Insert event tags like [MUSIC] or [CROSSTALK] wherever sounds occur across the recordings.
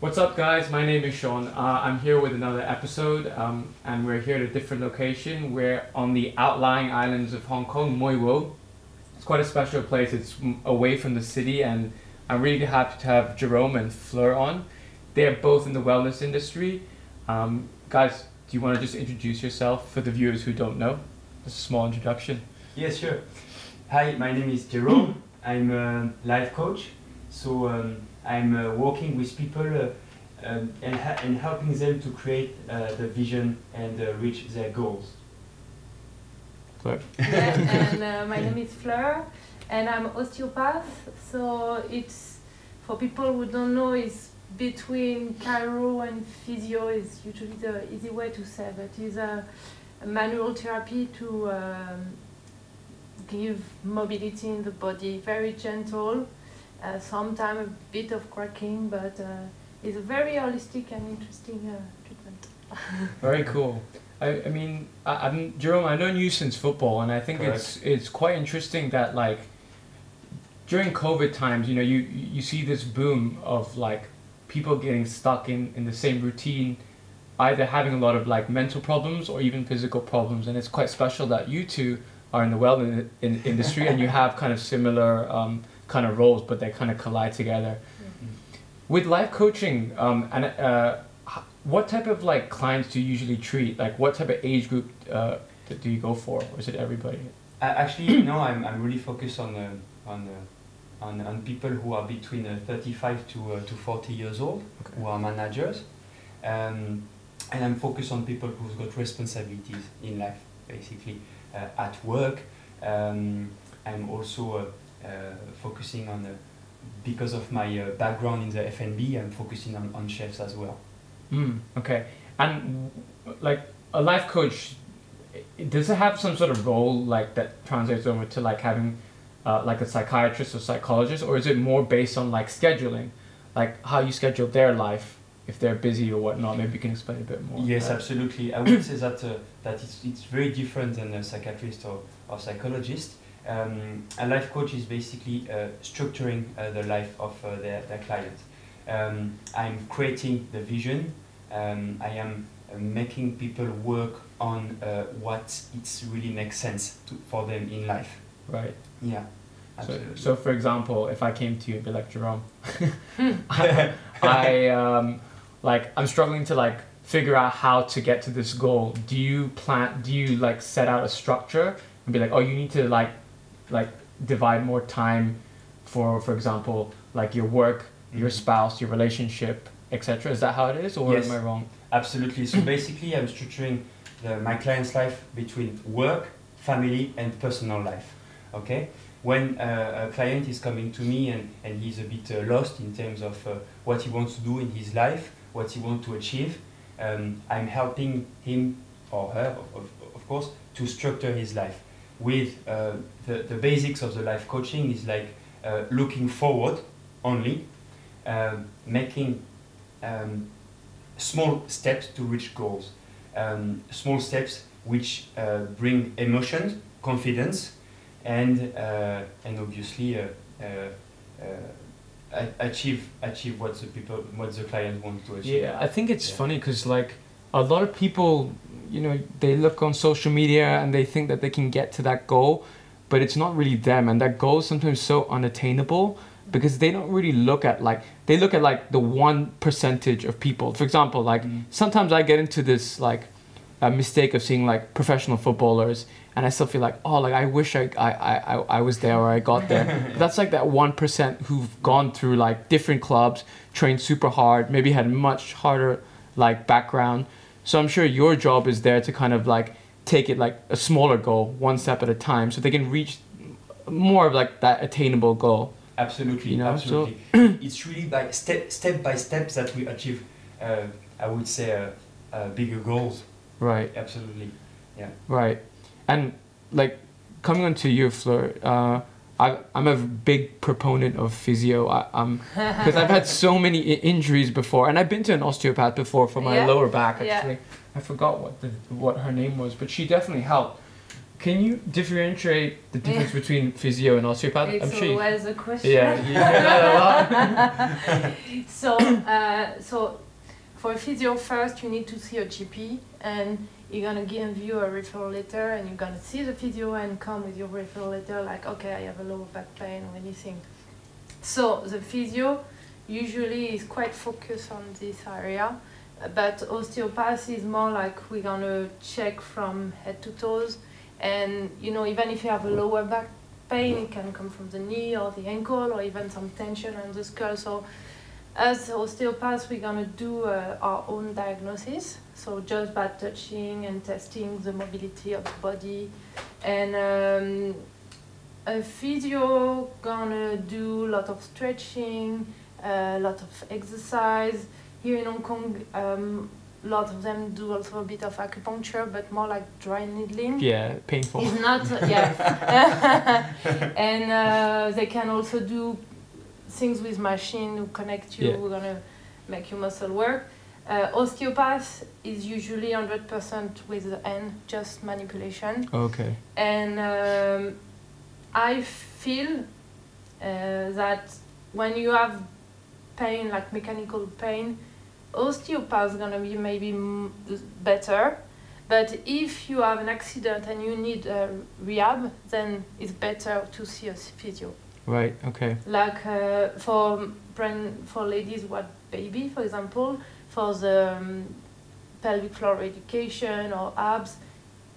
What's up, guys? My name is Sean. Uh, I'm here with another episode, um, and we're here at a different location. We're on the outlying islands of Hong Kong, Mui Wo. It's quite a special place. It's m- away from the city, and I'm really happy to have Jerome and Fleur on. They're both in the wellness industry. Um, guys, do you want to just introduce yourself for the viewers who don't know? Just a small introduction. Yes, sure. Hi, my name is Jerome. [CLEARS THROAT] I'm a life coach. So um, I'm uh, working with people uh, um, and, ha- and helping them to create uh, the vision and uh, reach their goals. Fleur. Yeah, [LAUGHS] and uh, my name is Fleur, and I'm osteopath. So it's for people who don't know, it's between chiro and physio is usually the easy way to say, but it's a, a manual therapy to um, give mobility in the body, very gentle. Uh, sometimes a bit of cracking, but uh, it's a very holistic and interesting uh, treatment. [LAUGHS] Very cool. I, I mean, I, I'm Jerome. I've known you since football, and I think it's it's quite interesting that like during COVID times, you know, you you see this boom of like people getting stuck in in the same routine, either having a lot of like mental problems or even physical problems, and it's quite special that you two are in the wellness in, industry and you have kind of similar um, kind of roles, but they kind of collide together. With life coaching, um, and uh, what type of like clients do you usually treat? Like, what type of age group uh, do you go for, or is it everybody? Uh, actually, [CLEARS THROAT] no, I'm, I'm really focused on, uh, on, on, on people who are between uh, 35 to, uh, to 40 years old, who are managers. Um, and I'm focused on people who've got responsibilities in life, basically. Uh, at work, um, I'm also focusing on, uh, because of my uh, background in the F&B, I'm focusing on, on chefs as well. Mm, okay. And like a life coach, does it have some sort of role like that translates over to like having uh, like a psychiatrist or psychologist, or is it more based on like scheduling, like how you schedule their life if they're busy or whatnot? Maybe you can explain a bit more. Yes, Uh, absolutely. I would [COUGHS] say that uh, that it's, it's very different than a psychiatrist or, or psychologist. Um, a life coach is basically uh, structuring uh, the life of uh, their, their client. Um, I'm creating the vision. Um, I am uh, making people work on uh, what it's really makes sense to, for them in life. Right. Yeah, So, absolutely. so for example, if I came to you and be like Jerome, I, [LAUGHS] I um, like I'm struggling to like figure out how to get to this goal. Do you plan? Do you like set out a structure and be like, oh, you need to like, like divide more time for, for example, like your work, your Mhm. spouse, your relationship, etc. Is that how it is, or Yes. am I wrong? Absolutely. So basically, I'm structuring the, my client's life between work, family, and personal life. Okay. When uh, a client is coming to me and, and he's a bit uh, lost in terms of uh, what he wants to do in his life, what he wants to achieve, um, I'm helping him or her, of, of course, to structure his life. With uh, the, the basics of the life coaching is like uh, looking forward only, um, making um, small steps to reach goals. Um, small steps which uh, bring emotions, confidence, and uh, and obviously uh, uh, uh, achieve achieve what the people what the client wants to achieve. Yeah, I think it's Yeah. funny because like a lot of people, you know, they look on social media and they think that they can get to that goal, but it's not really them, and that goal is sometimes so unattainable because they don't really look at like they look at like the one percentage of people. For example, like Mm. sometimes I get into this like a mistake of seeing like professional footballers and I still feel like oh like I wish I I, I, I- was there or I got there. [LAUGHS] That's like that one percent who've gone through like different clubs, trained super hard, maybe had much harder like background. So I'm sure your job is there to kind of like take it like a smaller goal, one step at a time, so they can reach more of like that attainable goal. Absolutely, You know, absolutely. [CLEARS THROAT] it's really by step step by step that we achieve. Uh, I would say uh, uh, bigger goals. Right. Absolutely. Yeah. Right. And like coming on to you, Fleur, uh, I, I'm a big proponent of physio. I, um, because [LAUGHS] I've had so many I- injuries before, and I've been to an osteopath before for my Yeah? lower back. Yeah. Actually, I forgot what the what her name was, but she definitely helped. can you differentiate the difference between physio and osteopath? It's I'm sure. Always a question. yeah, you hear that a lot. [LAUGHS] so, uh, so for physio first, you need to see a GP, and you're gonna give you a referral letter, and you're gonna see the physio and come with your referral letter, like, okay, I have a lower back pain or anything. So the physio usually is quite focused on this area, but osteopathy is more like we're gonna check from head to toes, and you know, even if you have a lower back pain, it can come from the knee or the ankle or even some tension on the skull. So as osteopaths, we're gonna do uh, our own diagnosis. So just by touching and testing the mobility of the body, and um, a physio gonna do a lot of stretching, a lot of exercise. Here in Hong Kong, um, a lot of them do also a bit of acupuncture, but more like dry needling. Yeah, painful. It's not, yeah. [LAUGHS] and uh, they can also do things with machine who connect you, Yeah. who gonna make your muscle work. Uh, osteopath is usually 100% with the hand, just manipulation. Okay. And um, I feel uh, that when you have pain, like mechanical pain, osteopath is gonna be maybe m- better. But if you have an accident and you need uh, rehab, then it's better to see a physio. Right. Okay. Like uh, for for ladies who had baby, for example, for the um, pelvic floor education or abs,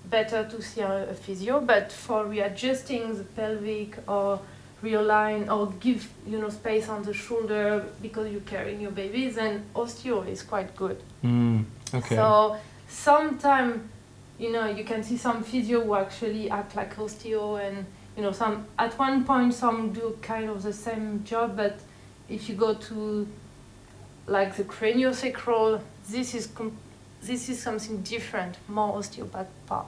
better to see a, a physio. But for readjusting the pelvic or realign or give you know space on the shoulder because you're carrying your baby, then osteo is quite good. Mm, okay. So sometimes, you know, you can see some physio who actually act like osteo, and you know, some at one point some do kind of the same job, but if you go to like the craniosacral, this is com- this is something different, more osteopath part.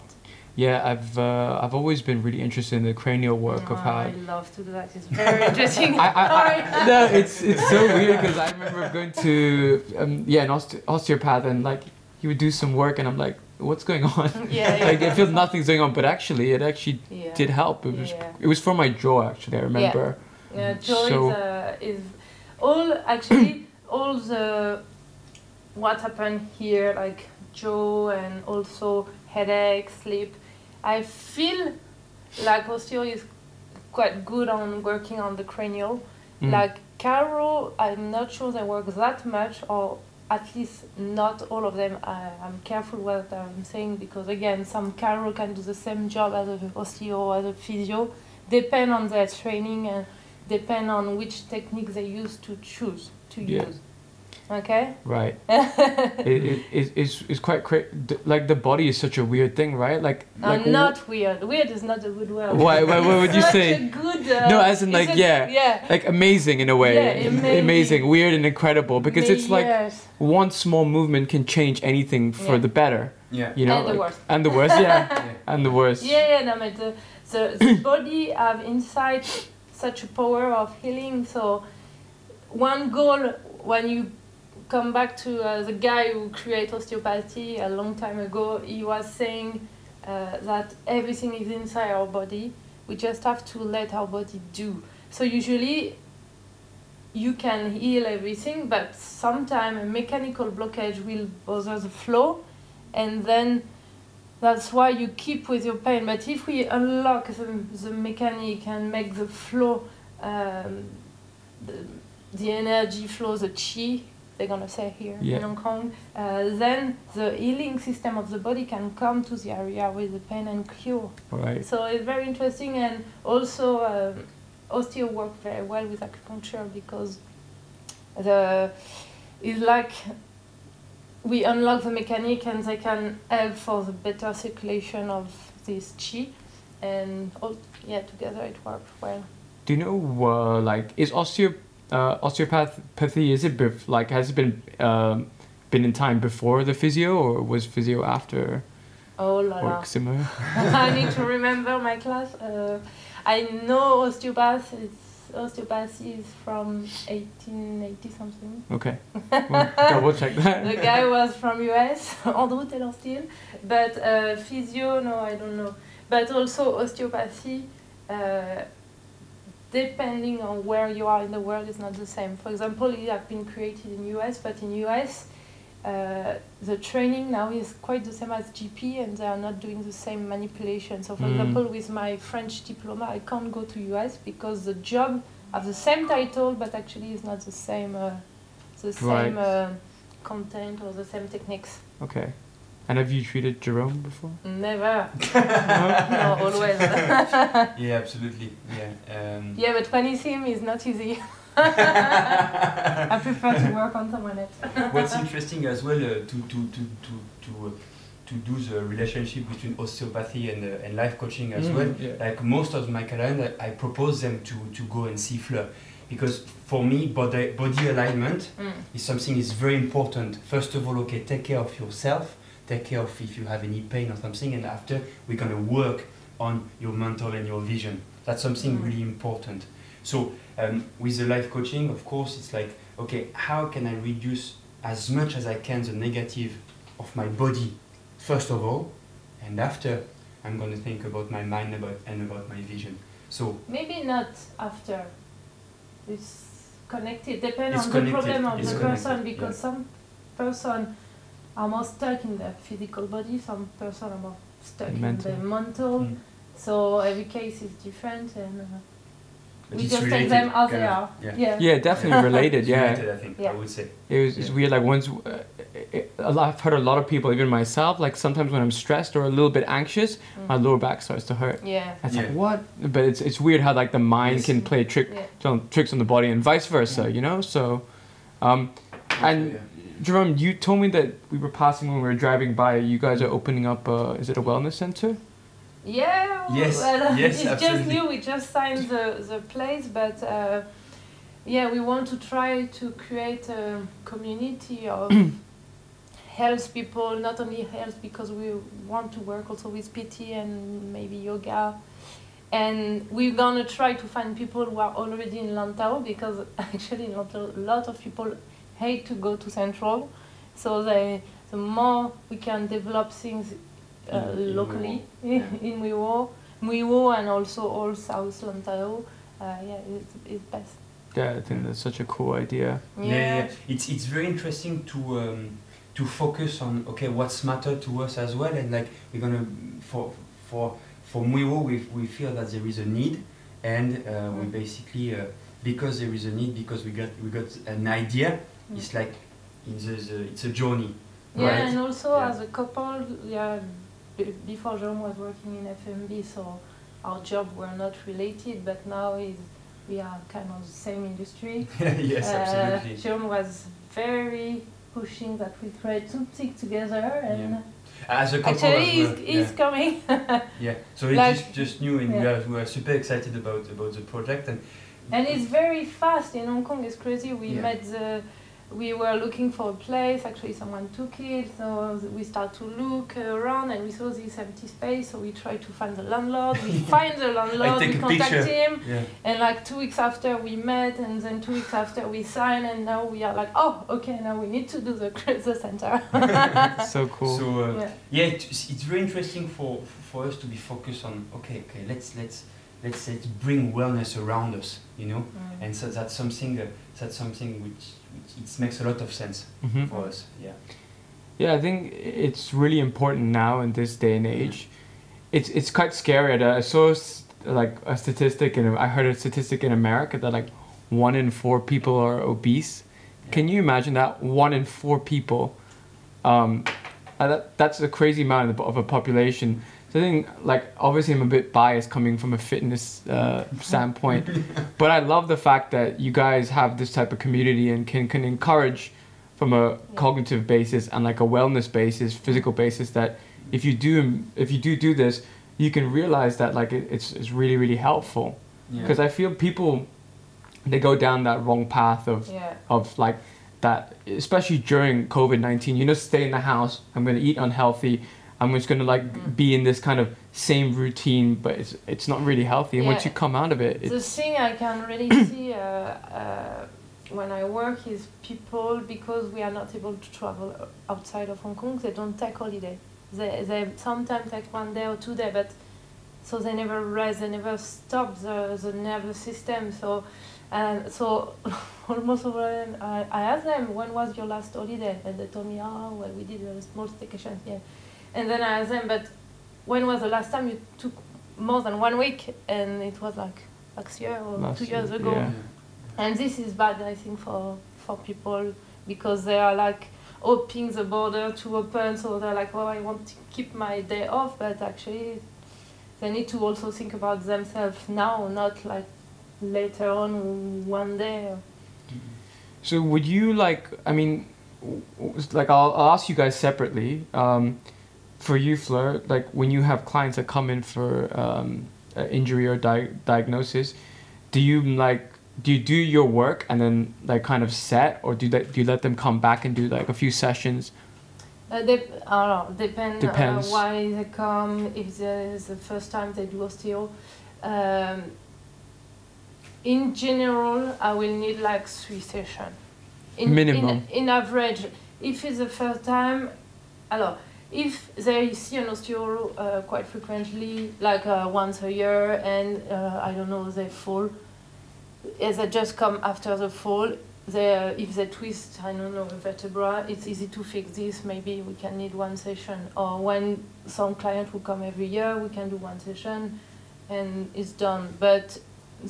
yeah, I've uh, I've always been really interested in the cranial work of Oh, how. I love to do that. It's very interesting. [LAUGHS] I, I, I, no, it's it's so weird because I remember going to um, yeah an oste- osteopath and like he would do some work and I'm like, what's going on? [LAUGHS] yeah, yeah. like it feels nothing's going on, but actually it actually yeah. did help. It was it was for my jaw actually. I remember. Yeah, jaw So- is, uh, is all actually all the what happened here, like jaw and also headache, sleep. I feel like osteo is quite good on working on the cranial. Mm. Like chiro, I'm not sure they work that much, or at least not all of them. I, I'm careful what I'm saying because again, some chiro can do the same job as a osteo, as a physio, depend on their training and depend on which technique they use to choose to Yeah. use. Okay. Right. [LAUGHS] it, it, it, it's, it's quite cra- d- like the body is such a weird thing, right? Like, Uh, like not weird. Weird is not a good word. Why- why- what would you [LAUGHS] Such say? A good, uh, No, as in, like, a- yeah. Yeah. like amazing in a way. Yeah, amazing. amazing, weird and incredible because it's like Yes. one small movement can change anything for Yeah. the better. Yeah. You know, And the worst. and the worst, yeah, [LAUGHS] yeah. and the worst. Yeah, yeah, no, but the, the, the body have inside such a power of healing. So one goal when you come back to uh, the guy who created osteopathy a long time ago, he was saying uh, that everything is inside our body. We just have to let our body do. So usually you can heal everything, but sometimes a mechanical blockage will bother the flow, and then that's why you keep with your pain. But if we unlock the, the mechanic and make the flow, um, the, the energy flow, the chi, they're gonna say here Yeah. in Hong Kong, uh, then the healing system of the body can come to the area with the pain and cure. Right. So it's very interesting, and also um, osteo work very well with acupuncture because the it's like we unlock the mechanic and they can help for the better circulation of this chi, and all yeah together it works well. Do you know, uh, like, is osteo uh, osteopathy? Is it bef- like has it been um, been in time before the physio, or was physio after, Oh la la! similar? [LAUGHS] I need to remember my class. Uh, I know osteopath. It's osteopathy is from 1880 something. Okay, [LAUGHS] well, double check that. the guy was from US, [LAUGHS] Andrew Taylor Still. But uh, physio, no, I don't know. but also osteopathy. Uh, depending on where you are in the world is not the same. For example, it has been created in US, but in US, uh, the training now is quite the same as GP, and they are not doing the same manipulation. So, for Mm. example, with my French diploma, I can't go to US because the job has the same title, but actually is not the same, uh, the same Right. uh, content or the same techniques. Okay. And have you treated Jerome before? Never. No? [LAUGHS] no, always. [LAUGHS] [LAUGHS] Yeah, absolutely. Yeah. Um, yeah, but when you see him, it's not easy. [LAUGHS] I prefer to work on someone else. [LAUGHS] What's interesting as well uh, to to to to to, uh, to do the relationship between osteopathy and uh, and life coaching as well. Mm, yeah. Like most of my clients, I, I propose them to to go and see Fleur because for me, body body alignment Mm. is something is very important. First of all, okay, take care of yourself. Take care of if you have any pain or something, and after we're gonna work on your mental and your vision. That's something Mm. really important. So um, with the life coaching, of course, it's like okay, how can I reduce as much as I can the negative of my body, first of all, and after I'm gonna think about my mind about and about my vision. So Maybe not after. It's connected. Depends It's on connected, the problem of it's the connected, person because yeah. some person are more stuck in their physical body, some person are more stuck Mental. in the mental. Mm. So every case is different and uh, but we it's just take related, them as kind they are. Yeah. Yeah. Yeah, definitely [LAUGHS] related. Yeah. related, I think Yeah. I would say. It was it's weird. Like once, uh, it, a lot, I've heard a lot of people, even myself. Like sometimes when I'm stressed or a little bit anxious, Mm. my lower back starts to hurt. Yeah. It's Yeah. like what? But it's it's weird how like the mind Yes. can play trick Yeah. on, tricks on the body and vice versa. Yeah. You know. So, um, and Yeah. Jerome, you told me that we were passing when we were driving by. You guys are opening up. Uh, is it a wellness center? Yeah. Yes, Well, [LAUGHS] yes, it's just new. We just signed the the place, but uh, yeah, we want to try to create a community of [CLEARS THROAT] health people. Not only health because we want to work also with PT and maybe yoga. And we're gonna try to find people who are already in Lantau because [LAUGHS] actually a lot of people hate to go to Central. So they, the more we can develop things uh, In- in locally Yeah. [LAUGHS] in Mui Wo, Muiwo and also all South Lantau, uh, yeah, it's, it's best. Yeah, I think that's such a cool idea. Yeah, yeah, yeah. It's it's very interesting to um, to focus on okay what's matter to us as well, and like we're gonna for for for Mui Wo we we feel that there is a need, and uh, we Mm. basically uh, because there is a need because we got we got an idea. Mm. It's like in the, the it's a journey. Yeah, right? and also Yeah. as a couple, yeah, b- before Jerome was working in F&B, so our job were not related, but now is we are kind of the same industry. [LAUGHS] yes, Uh, absolutely. Jerome was very pushing that we create something together, and Yeah. As a couple actually he's, well. he's yeah. coming. [LAUGHS] yeah. So it's like- just just new, and we Yeah. are we are super excited about about the project, and And it's very fast in Hong Kong. It's crazy. We Yeah. met the. We were looking for a place. Actually, someone took it. So we start to look around, and we saw this empty space. So we try to find the landlord. We [LAUGHS] find the landlord. We contact picture. him, yeah. and like two weeks after we met, and then two weeks after we signed, and now we are like, oh, okay, now we need to do the the center. [LAUGHS] So cool. So uh, yeah. yeah, it's, it's very interesting for for us to be focused on. Okay, okay, let's let's let's let's bring wellness around us, you know, Mm. and so that's something uh, that's something which, which it makes a lot of sense Mhm. for us. Yeah. Yeah, I think it's really important now in this day and age. It's it's quite scary. I saw like a statistic, and I heard a statistic in America that like one in four people are obese. Can you imagine that one in four people? Um, uh, that that's a crazy amount of, the- of a population. So I think like obviously I'm a bit biased coming from a fitness uh, standpoint, [LAUGHS] but I love the fact that you guys have this type of community and can can encourage from a cognitive basis and like a wellness basis, physical basis that if you do if you do do this, you can realize that like it, it's it's really really helpful Yeah. because I feel people they go down that wrong path of Yeah. of like that especially during COVID nineteen. You know, stay in the house. I'm gonna eat unhealthy. I'm just gonna like Mm. be in this kind of same routine, but it's it's not really healthy. And once you come out of it, The thing I can really [COUGHS] see uh, uh, when I work is people because we are not able to travel outside of Hong Kong, they don't take holiday. They they sometimes take one day or two day, but so they never rest, they never stop the, the nervous system. So, and so [LAUGHS] almost over them, I, I asked them, when was your last holiday? And they told me, oh, well, we did a small staycation here. And then I asked them, but when was the last time you took more than one week? And it was like last year or last two years ago. Yeah. And this is bad, I think, for, for people because they are like hoping the border to open, so they're like, well, I want to keep my day off, but actually they need to also think about themselves now, not like later on one day. So would you like? I mean, like I'll, I'll ask you guys separately. Um, for you, Fleur, like when you have clients that come in for um, injury or di- diagnosis, do you like do you do your work and then like kind of set, or do that do you let them come back and do like a few sessions uh, they, I don't know, depend uh, Depends. Uh, why they come, if it's the first time they do osteo. Um, in general, I will need like three sessions. In, Minimum. In, in average, if it's the first time, alors, if they see an osteo uh, quite frequently, like uh, once a year, and uh, I don't know, they fall, as they just come after the fall, they, if they twist, I don't know, a vertebra, it's easy to fix this. Maybe we can need one session. Or when some client will come every year, we can do one session and it's done. But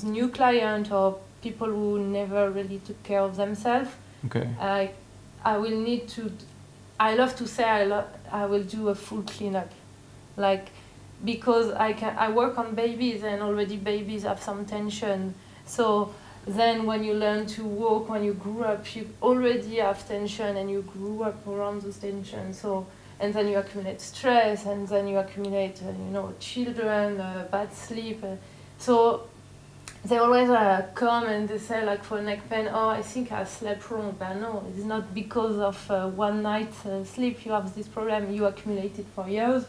new client or people who never really took care of themselves, okay. I, I will need to, I love to say I, lo- I will do a full cleanup. Like, because I can, I work on babies and already babies have some tension. So then when you learn to walk when you grew up you already have tension and you grew up around those tension. so and then you accumulate stress and then you accumulate uh, you know children uh, bad sleep uh, so they always uh, come and they say like for neck pain oh i think i slept wrong but no it's not because of uh, one night uh, sleep you have this problem you accumulated for years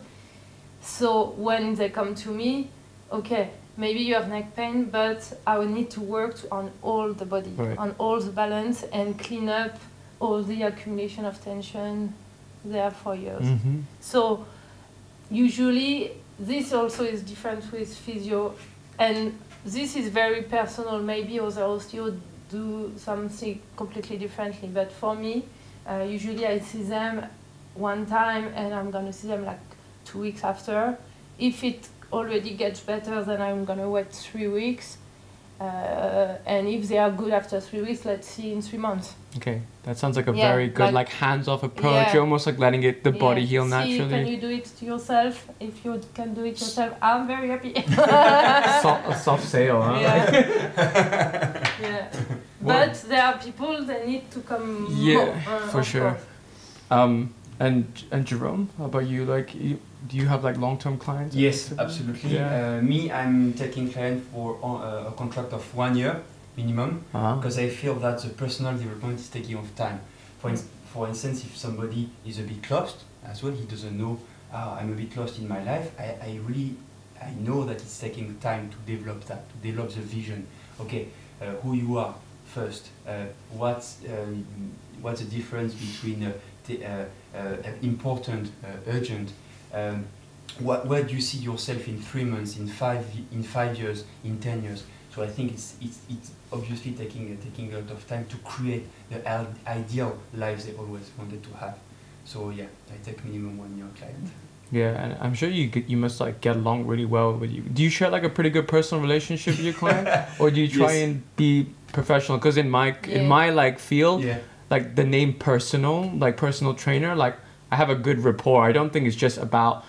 so when they come to me okay maybe you have neck pain, but I will need to work on all the body, right. on all the balance, and clean up all the accumulation of tension there for years. Mm-hmm. So usually this also is different with physio, and this is very personal. Maybe other osteo do something completely differently, but for me, uh, usually I see them one time, and I'm gonna see them like two weeks after. If it already gets better, then I'm gonna wait three weeks. Uh, and if they are good after three weeks, let's see in three months. Okay, that sounds like a yeah, very good, like, like hands-off approach. Yeah. You're almost like letting it the yeah. body heal see, naturally. Can you do it to yourself? If you can do it yourself, I'm very happy. [LAUGHS] soft, a soft sale, huh? Yeah. [LAUGHS] yeah. But there are people that need to come. Yeah, more, uh, for sure. Um, and and Jerome, how about you? Like, you, do you have like long-term clients? Yes, absolutely. Yeah. Uh, me, I'm taking clients for uh, a contract of one year minimum because uh-huh. I feel that the personal development is taking off time. For, in- for instance, if somebody is a bit lost as well, he doesn't know, oh, I'm a bit lost in my life, I, I really, I know that it's taking time to develop that, to develop the vision. Okay, uh, who you are first, uh, what's, um, what's the difference between uh, the, uh, uh, important, urgent, um, what, where do you see yourself in three months, in five, in five years, in ten years? So I think it's, it's, it's obviously taking, uh, taking a lot of time to create the ideal lives they always wanted to have. So yeah, I take minimum one year client. Yeah, and I'm sure you get, you must like get along really well with you. Do you share like a pretty good personal relationship with your client, [LAUGHS] or do you try yes. and be professional? Because in my yeah. in my like field, yeah. like the name personal, like personal trainer, like I have a good rapport. I don't think it's just about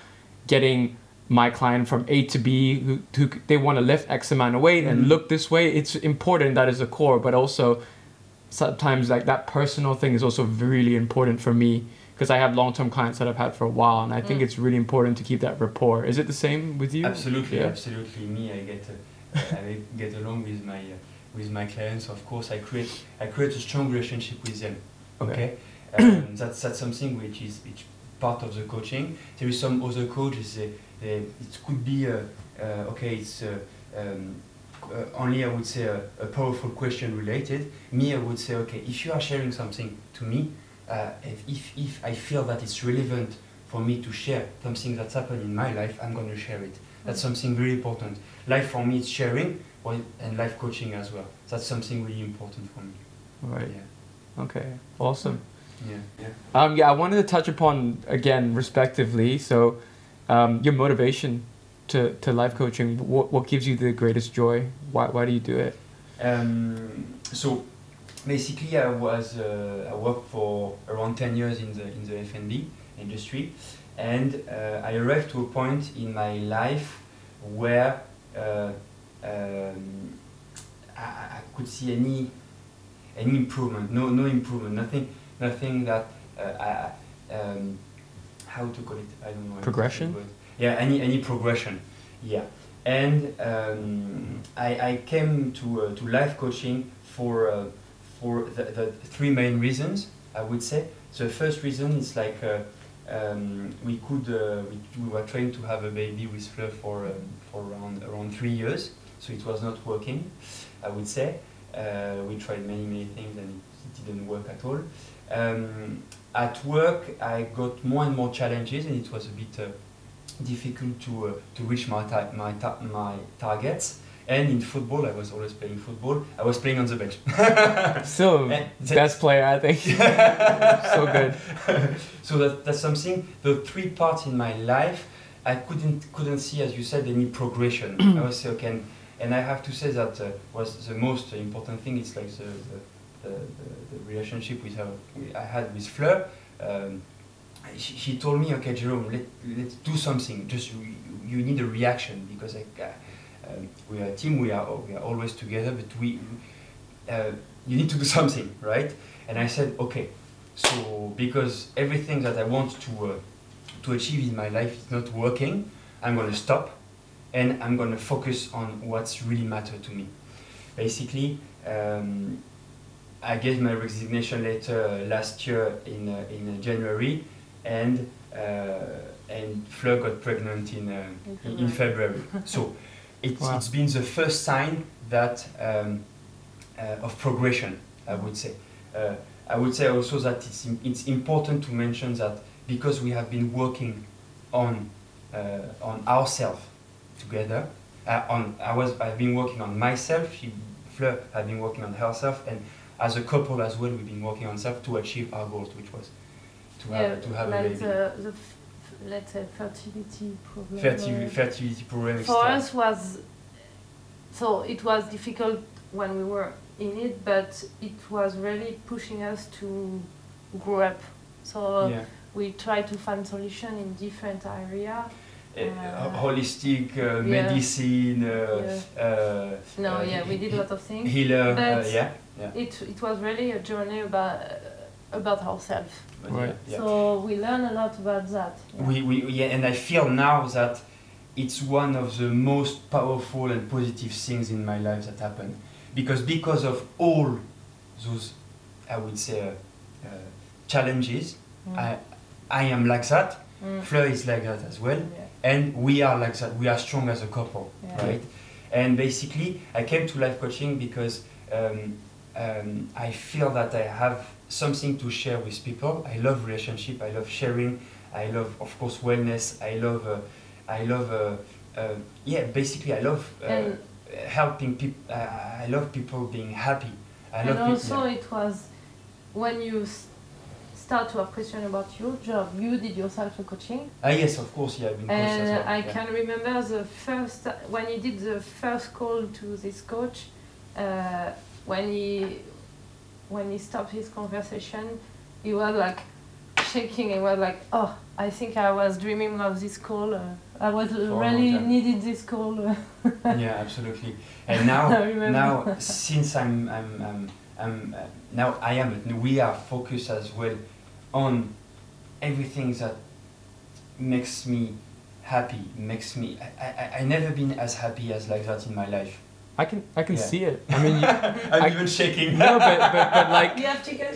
getting my client from A to B who, who they want to lift X amount of weight mm-hmm. and look this way. It's important that is the core, but also sometimes like that personal thing is also really important for me because I have long term clients that I've had for a while, and I think mm. it's really important to keep that rapport. Is it the same with you? Absolutely, yeah. absolutely. Me, I get uh, I get along with my uh, with my clients. Of course, I create I create a strong relationship with them. Okay. okay? Um, that's that's something which is which part of the coaching. There is some other coaches. Uh, uh, it could be uh, uh okay. It's uh, um, uh, only I would say a, a, powerful question related. Me, I would say okay. If you are sharing something to me, if, if if I feel that it's relevant for me to share something that's happened in my life, I'm going to share it. That's something very important. Life for me is sharing, and life coaching as well. That's something really important for me. Right. Yeah. Okay. Awesome. Yeah. Yeah. Um, yeah. I wanted to touch upon again, respectively. So, um, your motivation to, to life coaching. What what gives you the greatest joy? Why why do you do it? Um, so, basically, I was uh, I worked for around ten years in the in the F and B industry, and uh, I arrived to a point in my life where uh, um, I, I could see any any improvement. No, no improvement. Nothing, nothing that uh, I, um, how to call it? I don't know. Progression. Yeah, any any progression. Yeah, and um, I, I came to uh, to life coaching for uh, for the, the three main reasons. I would say the first reason is like. Uh, um, we could uh, we, we, were trying to have a baby with Fleur for um, for around around three years, so it was not working. I would say uh, we tried many many things and it, it didn't work at all. Um, at work, I got more and more challenges, and it was a bit uh, difficult to uh, to reach my ta- my ta- my targets. And in football, I was always playing football. I was playing on the bench. [LAUGHS] Still, best player, I think. [LAUGHS] so good. so that, that's something. The three parts in my life, I couldn't couldn't see, as you said, any progression. [CLEARS THROAT] I was say, okay, and, and I have to say that uh, was the most important thing. It's like the the, the, the, relationship with her, I had with Fleur. Um, she, she told me, okay, Jerome, let, let's do something. Just you, you need a reaction because I, uh, um, we are a team, we are, we are always together, but we, uh, you need to do something, right? And I said, okay, so because everything that I want to, uh, to achieve in my life is not working, I'm to stop and I'm to focus on what's really matter to me. Basically, um, I gave my resignation letter last year in, uh, in January and uh, and Fleur got pregnant in, uh, in, in February. [LAUGHS] so it's, wow. it's been the first sign that um, uh, of progression, I would say. Uh, I would say also that it's, it's important to mention that because we have been working on, uh, on ourselves together, uh, on, I was, I've been working on myself, she, Fleur has been working on herself, and as a couple as well, we've been working on self to achieve our goals, which was to yeah, have, to have like a baby. The, the let's say fertility problem. Ferti- fertility problem. For us was so it was difficult when we were in it, but it was really pushing us to grow up. So yeah. we try to find solution in different area. Uh, uh, holistic uh, yeah. medicine. Uh, yeah. Uh, no, yeah, we did a lot of things. Healer, yeah, yeah. It it was really a journey about about ourselves. Right. Yeah. So we learn a lot about that. Yeah. We, we, yeah, and I feel now that it's one of the most powerful and positive things in my life that happened. Because because of all those, I would say, uh, uh, challenges, mm. I, I am like that. Mm. Fleur is like that as well. Yeah. And we are like that. We are strong as a couple, yeah. right? And basically, I came to life coaching because um, um, I feel that I have something to share with people. I love relationship. I love sharing. I love, of course, wellness. I love, uh, I love, uh, uh, yeah. Basically, I love uh, helping people. I love people being happy. I and also, it was when you start to have question about your job. You did yourself a coaching. Ah yes, of course, yeah. I've been and well. I yeah. can remember the first when you did the first call to this coach. Uh, when he when he stopped his conversation, he was like shaking. He was like, "Oh, I think I was dreaming of this call. Uh, I was really needed this call." [LAUGHS] yeah, absolutely. And now, [LAUGHS] now since I'm, I'm, I'm, I'm uh, now I am. We are focused as well on everything that makes me happy. Makes me. I, I, I never been as happy as like that in my life. I can I can yeah. see it. I mean, you, [LAUGHS] I'm I, even shaking. No, but but, but [LAUGHS] like. You have to go. [LAUGHS]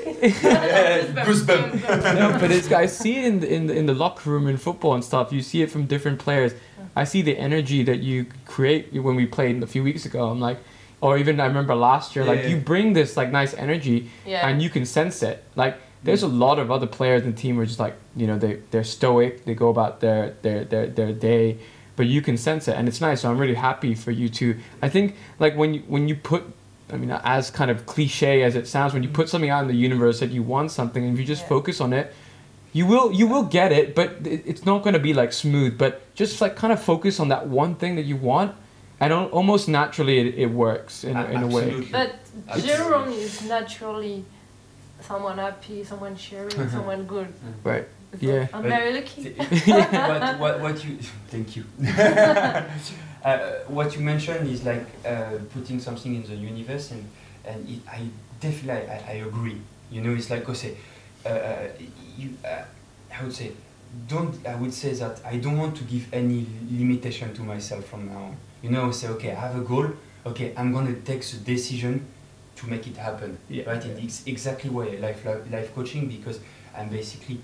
Goosebumps. no, but it's I see it in the, in the, in the locker room in football and stuff. You see it from different players. I see the energy that you create when we played a few weeks ago. I'm like, or even I remember last year, yeah, like yeah. you bring this like nice energy, yeah. and you can sense it. Like there's a lot of other players in the team who are just like you know they they're stoic. They go about their their their their day but you can sense it and it's nice so i'm really happy for you to i think like when you when you put i mean as kind of cliche as it sounds when you put something out in the universe that you want something and if you just Yeah. focus on it you will you will get it but it's not going to be like smooth but just like kind of focus on that one thing that you want and almost naturally it, it works in, a- in a way Absolutely. But Absolutely. Jerome is naturally someone happy, someone sharing, uh-huh. someone good. Mm-hmm. right So Yeah. I'm But- very lucky. [LAUGHS] what, what, what you [LAUGHS] thank you [LAUGHS] uh, what you mentioned is like uh, putting something in the universe and and it, I definitely I, I agree you know it's like I say uh, uh, you uh, I would say don't I would say that I don't want to give any limitation to myself from now on you know say okay I have a goal okay I'm gonna take the decision to make it happen Yeah. right it's exactly why I life life, life coaching because I'm basically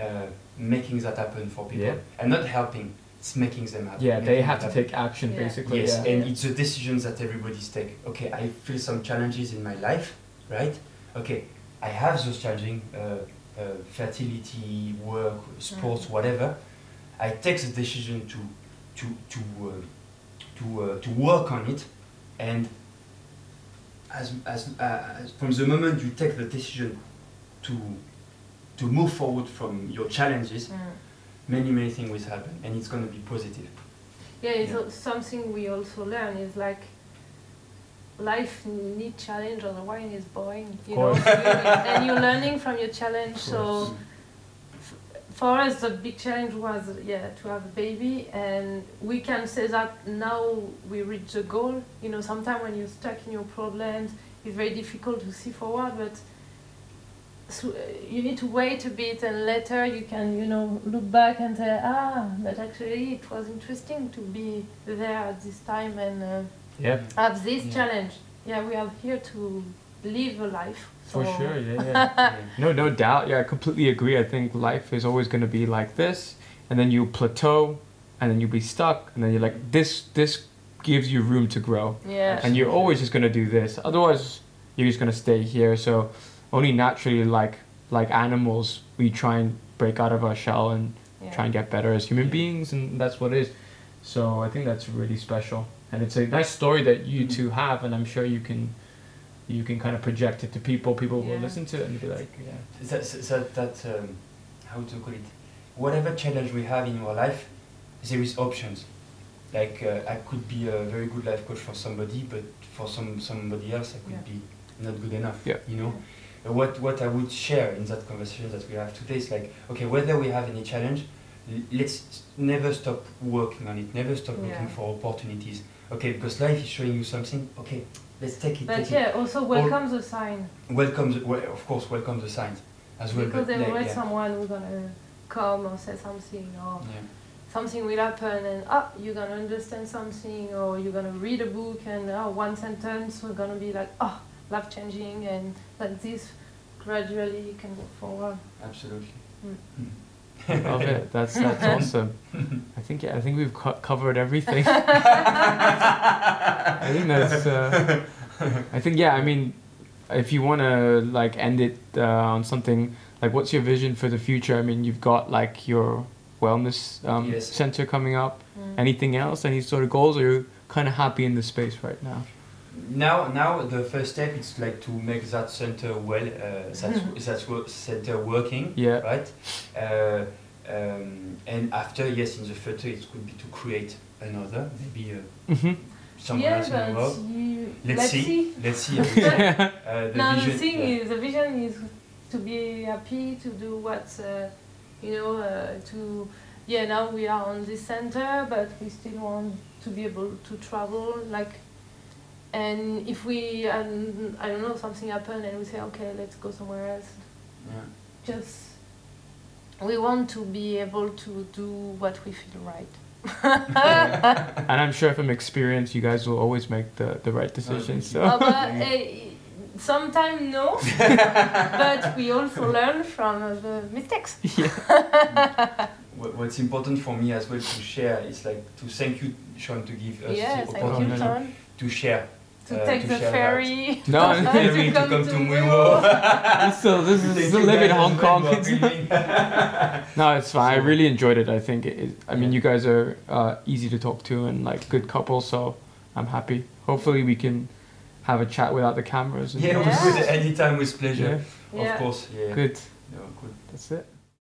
uh, making that happen for people Yeah. and not helping it's making them happen yeah they have to happen. take action Yeah. basically yes yeah. and it's the decisions that everybody's take okay i feel some challenges in my life right okay i have those challenging uh, uh, fertility work sports Mhm. whatever i take the decision to to to uh, to uh, to work on it and as, as, uh, as from the moment you take the decision to to move forward from your challenges Mm. many many things will happen and it's going to be positive Yeah, it's Yeah. something we also learn is like life need challenge, otherwise it's boring. You know, [LAUGHS] and you're learning from your challenge. So f- for us, the big challenge was yeah to have a baby, and we can say that now we reach the goal. You know, sometimes when you're stuck in your problems, it's very difficult to see forward, but. So, you need to wait a bit and later you can you know look back and say ah but actually it was interesting to be there at this time and uh, have this Yeah. challenge yeah we are here to live a life for sure yeah yeah Yeah. [LAUGHS] No, no doubt. Yeah, I completely agree. I think life is always going to be like this, and then you plateau, and then you be stuck, and then you're like, this, this gives you room to grow, yeah and you're always just going to do this. Otherwise, you're just going to stay here. So, only naturally, like like animals, we try and break out of our shell and yeah. try and get better as human Yeah. beings, and that's what it is. So I think that's really special, and it's a nice story that you Mhm. two have, and I'm sure you can. You can kind of project it to people. People will listen to it and be like, "Yeah, that, that, that um, how to call it whatever challenge we have in our life there is options like uh, i could be a very good life coach for somebody but for some somebody else i could Yeah. be not good enough Yeah. you know what what i would share in that conversation that we have today is like okay whether we have any challenge let's never stop working on it never stop looking for opportunities okay because life is showing you something okay let's take it but take yeah also welcome the sign welcome the, well, of course welcome the signs as well because there's like, always yeah. someone who's gonna come or say something or yeah. something will happen and ah you're gonna understand something or you're gonna read a book and oh, one sentence will gonna be like oh life changing and like this gradually you can go forward Absolutely. Mm. Love it. That's that's [LAUGHS] awesome. I think yeah, I think we've co- covered everything. [LAUGHS] I think that's. Uh, I think yeah. I mean, if you want to like end it uh, on something like, what's your vision for the future? I mean, you've got like your wellness um, Yes. center coming up. Mm. Anything else? Any sort of goals? Or are you kind of happy in the space right now? Now, now the first step is like to make that center well, uh, that that wo- center working, Yeah. right? Uh, um, and after, yes, in the future, it could be to create another, maybe uh, hmm somewhere yeah, else in the but world. you, Let's, see. Let's see. I would say. uh, the [LAUGHS] now vision, the thing yeah. is, the vision is to be happy, to do what, uh, you know, uh, to, yeah, now we are on this center, but we still want to be able to travel, like, and if we, um, I don't know, something happen and we say, okay, let's go somewhere else, Yeah. just, we want to be able to do what we feel right. [LAUGHS] And I'm sure from experience, you guys will always make the the right decisions. So. Uh, but uh, sometimes no, [LAUGHS] but we also learn from the mistakes. [LAUGHS] What- What's important for me as well to share is like to thank you, Sean, to give us yeah, the thank Oh, you, no, no. Sean. to share to uh, take to the ferry. No, [LAUGHS] that. To Ferry to come to Mui Wo. [LAUGHS] so this is take still you live in Hong Kong. [LAUGHS] no, it's fine. I really enjoyed it. I think it, it, I mean Yeah. you guys are uh, easy to talk to and like good couple, so I'm happy. Hopefully we can have a chat without the cameras. and- Yeah, Yeah. with anytime with pleasure. Yeah, Of Yeah. course. Yeah. good. Yeah, good. That's it.